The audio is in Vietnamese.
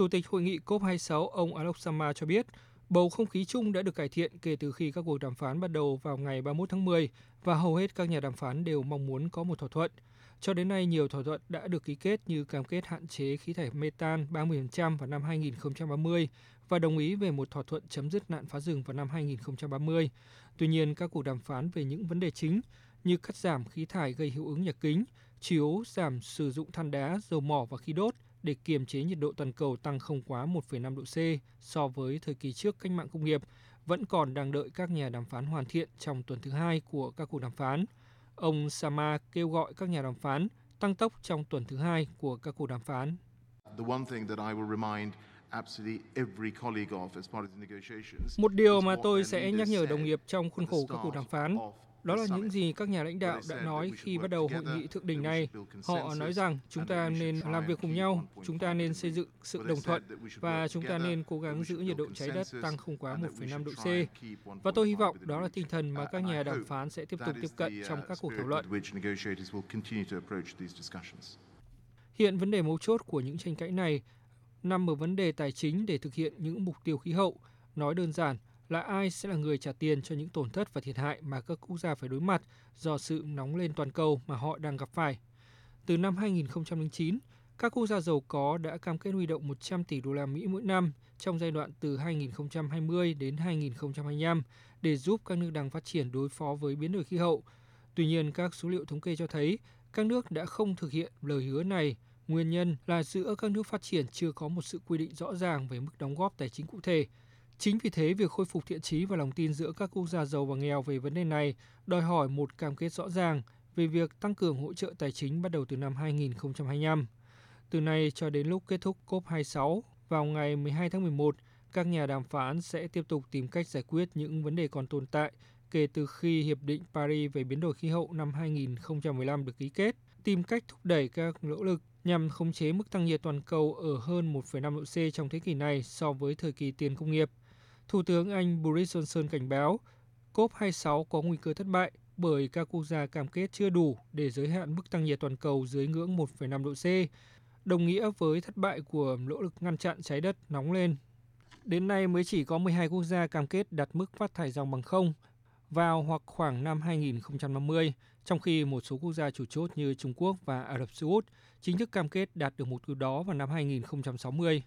Chủ tịch hội nghị COP26 ông Alok Sama cho biết, bầu không khí chung đã được cải thiện kể từ khi các cuộc đàm phán bắt đầu vào ngày 31 tháng 10 và hầu hết các nhà đàm phán đều mong muốn có một thỏa thuận. Cho đến nay, nhiều thỏa thuận đã được ký kết như cam kết hạn chế khí thải metan 30% vào năm 2030 và đồng ý về một thỏa thuận chấm dứt nạn phá rừng vào năm 2030. Tuy nhiên, các cuộc đàm phán về những vấn đề chính như cắt giảm khí thải gây hiệu ứng nhà kính, chiếu giảm sử dụng than đá, dầu mỏ và khí đốt để kiềm chế nhiệt độ toàn cầu tăng không quá 1,5 độ C so với thời kỳ trước cách mạng công nghiệp vẫn còn đang đợi các nhà đàm phán hoàn thiện trong tuần thứ hai của các cuộc đàm phán. Ông Sama kêu gọi các nhà đàm phán tăng tốc trong tuần thứ hai của các cuộc đàm phán. Một điều mà tôi sẽ nhắc nhở đồng nghiệp trong khuôn khổ các cuộc đàm phán đó là những gì các nhà lãnh đạo đã nói khi bắt đầu hội nghị thượng đỉnh này. Họ nói rằng chúng ta nên làm việc cùng nhau, chúng ta nên xây dựng sự đồng thuận và chúng ta nên cố gắng giữ nhiệt độ trái đất tăng không quá 1,5 độ C. Và tôi hy vọng đó là tinh thần mà các nhà đàm phán sẽ tiếp tục tiếp cận trong các cuộc thảo luận. Hiện vấn đề mấu chốt của những tranh cãi này nằm ở vấn đề tài chính để thực hiện những mục tiêu khí hậu. Nói đơn giản, là ai sẽ là người trả tiền cho những tổn thất và thiệt hại mà các quốc gia phải đối mặt do sự nóng lên toàn cầu mà họ đang gặp phải. Từ năm 2009, các quốc gia giàu có đã cam kết huy động 100 tỷ đô la Mỹ mỗi năm trong giai đoạn từ 2020 đến 2025 để giúp các nước đang phát triển đối phó với biến đổi khí hậu. Tuy nhiên, các số liệu thống kê cho thấy các nước đã không thực hiện lời hứa này. Nguyên nhân là giữa các nước phát triển chưa có một sự quy định rõ ràng về mức đóng góp tài chính cụ thể, Chính vì thế, việc khôi phục thiện trí và lòng tin giữa các quốc gia giàu và nghèo về vấn đề này đòi hỏi một cam kết rõ ràng về việc tăng cường hỗ trợ tài chính bắt đầu từ năm 2025. Từ nay cho đến lúc kết thúc COP26 vào ngày 12 tháng 11, các nhà đàm phán sẽ tiếp tục tìm cách giải quyết những vấn đề còn tồn tại kể từ khi Hiệp định Paris về biến đổi khí hậu năm 2015 được ký kết, tìm cách thúc đẩy các nỗ lực nhằm khống chế mức tăng nhiệt toàn cầu ở hơn 1,5 độ C trong thế kỷ này so với thời kỳ tiền công nghiệp. Thủ tướng Anh Boris Johnson cảnh báo COP26 có nguy cơ thất bại bởi các quốc gia cam kết chưa đủ để giới hạn mức tăng nhiệt toàn cầu dưới ngưỡng 1,5 độ C, đồng nghĩa với thất bại của nỗ lực ngăn chặn trái đất nóng lên. Đến nay mới chỉ có 12 quốc gia cam kết đặt mức phát thải dòng bằng không vào hoặc khoảng năm 2050, trong khi một số quốc gia chủ chốt như Trung Quốc và Ả Rập Xê Út chính thức cam kết đạt được mục tiêu đó vào năm 2060.